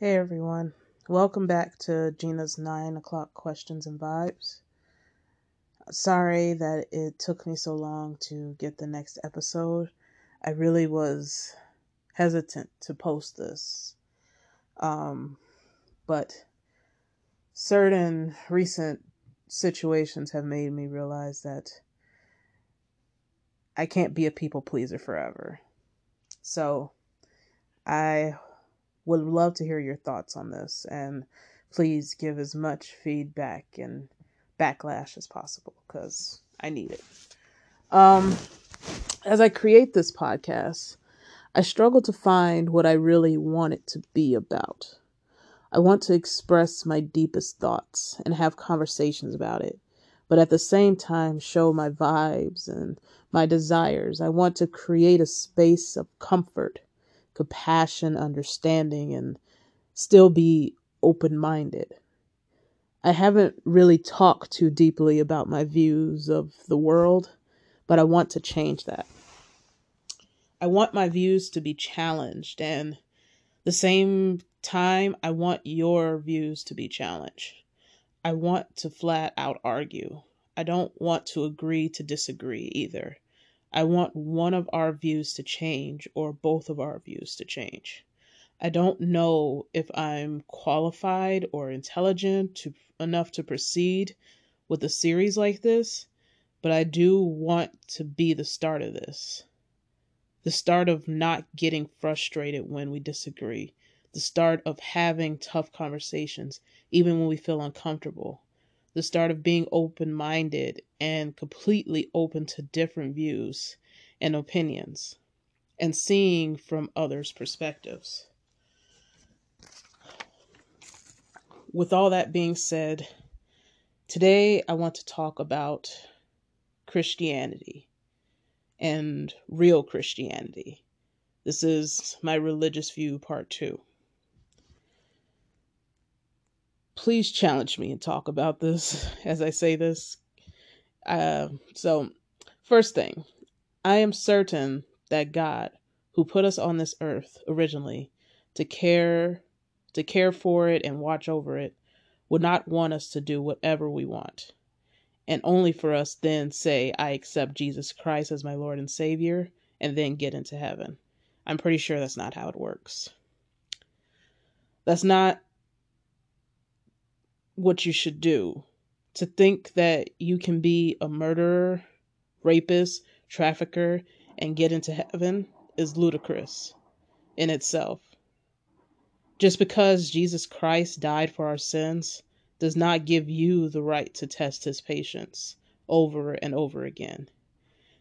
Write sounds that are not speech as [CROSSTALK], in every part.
Hey everyone, welcome back to Gyna's 9 o'clock questions and vibes. Sorry that it took me so long to get the next episode. I really was hesitant to post this. Um, but certain recent situations have made me realize that I can't be a people pleaser forever. So I would love to hear your thoughts on this and please give as much feedback and backlash as possible because I need it. Um, as I create this podcast, I struggle to find what I really want it to be about. I want to express my deepest thoughts and have conversations about it, but at the same time, show my vibes and my desires. I want to create a space of comfort compassion, understanding, and still be open minded. I haven't really talked too deeply about my views of the world, but I want to change that. I want my views to be challenged, and the same time, I want your views to be challenged. I want to flat out argue. I don't want to agree to disagree either. I want one of our views to change or both of our views to change. I don't know if I'm qualified or intelligent to, enough to proceed with a series like this, but I do want to be the start of this. The start of not getting frustrated when we disagree. The start of having tough conversations, even when we feel uncomfortable the start of being open minded and completely open to different views and opinions and seeing from others' perspectives. With all that being said, today I want to talk about Christianity and real Christianity. This is my religious view, part two. Please challenge me and talk about this [LAUGHS] as I say this. Uh, so, first thing, I am certain that God, who put us on this earth originally to care to care for it and watch over it, would not want us to do whatever we want. And only for us then say, I accept Jesus Christ as my Lord and Savior, and then get into heaven. I'm pretty sure that's not how it works. That's not what you should do. To think that you can be a murderer, rapist, trafficker, and get into heaven is ludicrous in itself. Just because Jesus Christ died for our sins does not give you the right to test his patience over and over again.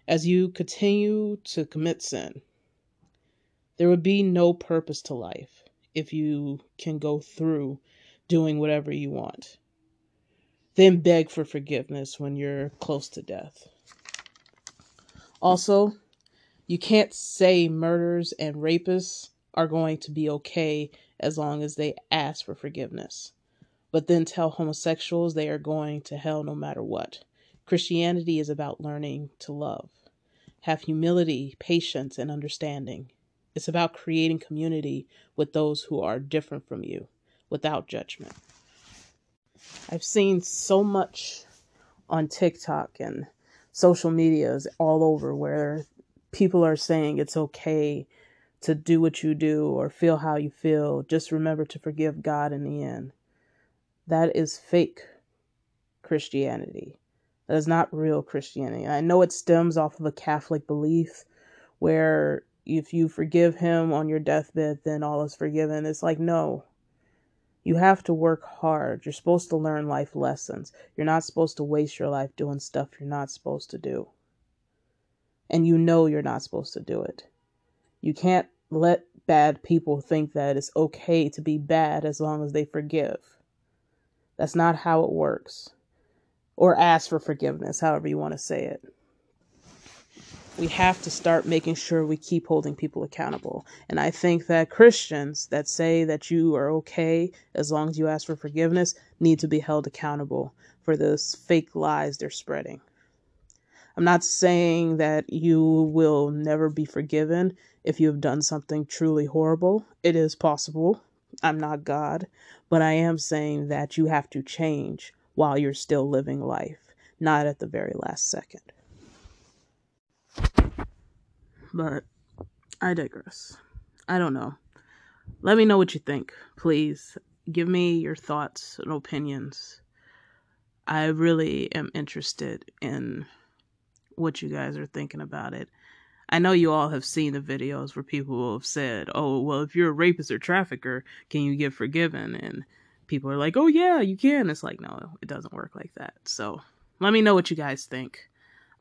As you continue to commit sin, there would be no purpose to life if you can go through doing whatever you want. Then beg for forgiveness when you're close to death. Also, you can't say murderers and rapists are going to be okay as long as they ask for forgiveness, but then tell homosexuals they are going to hell no matter what. Christianity is about learning to love, have humility, patience, and understanding. It's about creating community with those who are different from you without judgment. I've seen so much on TikTok and social medias all over where people are saying it's okay to do what you do or feel how you feel. Just remember to forgive God in the end. That is fake Christianity. That is not real Christianity. I know it stems off of a Catholic belief where if you forgive him on your deathbed, then all is forgiven. It's like, no, you have to work hard. You're supposed to learn life lessons. You're not supposed to waste your life doing stuff you're not supposed to do. And you know you're not supposed to do it. You can't let bad people think that it's okay to be bad as long as they forgive. That's not how it works. Or ask for forgiveness, however you want to say it we have to start making sure we keep holding people accountable. And I think that Christians that say that you are okay as long as you ask for forgiveness need to be held accountable for those fake lies they're spreading. I'm not saying that you will never be forgiven if you have done something truly horrible. It is possible, I'm not God, but I am saying that you have to change while you're still living life, not at the very last second. But I digress. I don't know. Let me know what you think, please. Give me your thoughts and opinions. I really am interested in what you guys are thinking about it. I know you all have seen the videos where people have said, "Oh, well, if you're a rapist or trafficker, can you get forgiven?" And people are like, "Oh yeah, you can." It's like, no, it doesn't work like that. So, let me know what you guys think.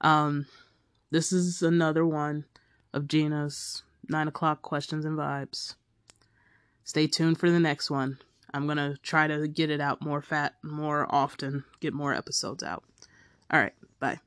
Um, this is another one of Gyna's nine o'clock questions and vibes. Stay tuned for the next one. I'm gonna try to get it out more fat, more often, get more episodes out. All right, bye.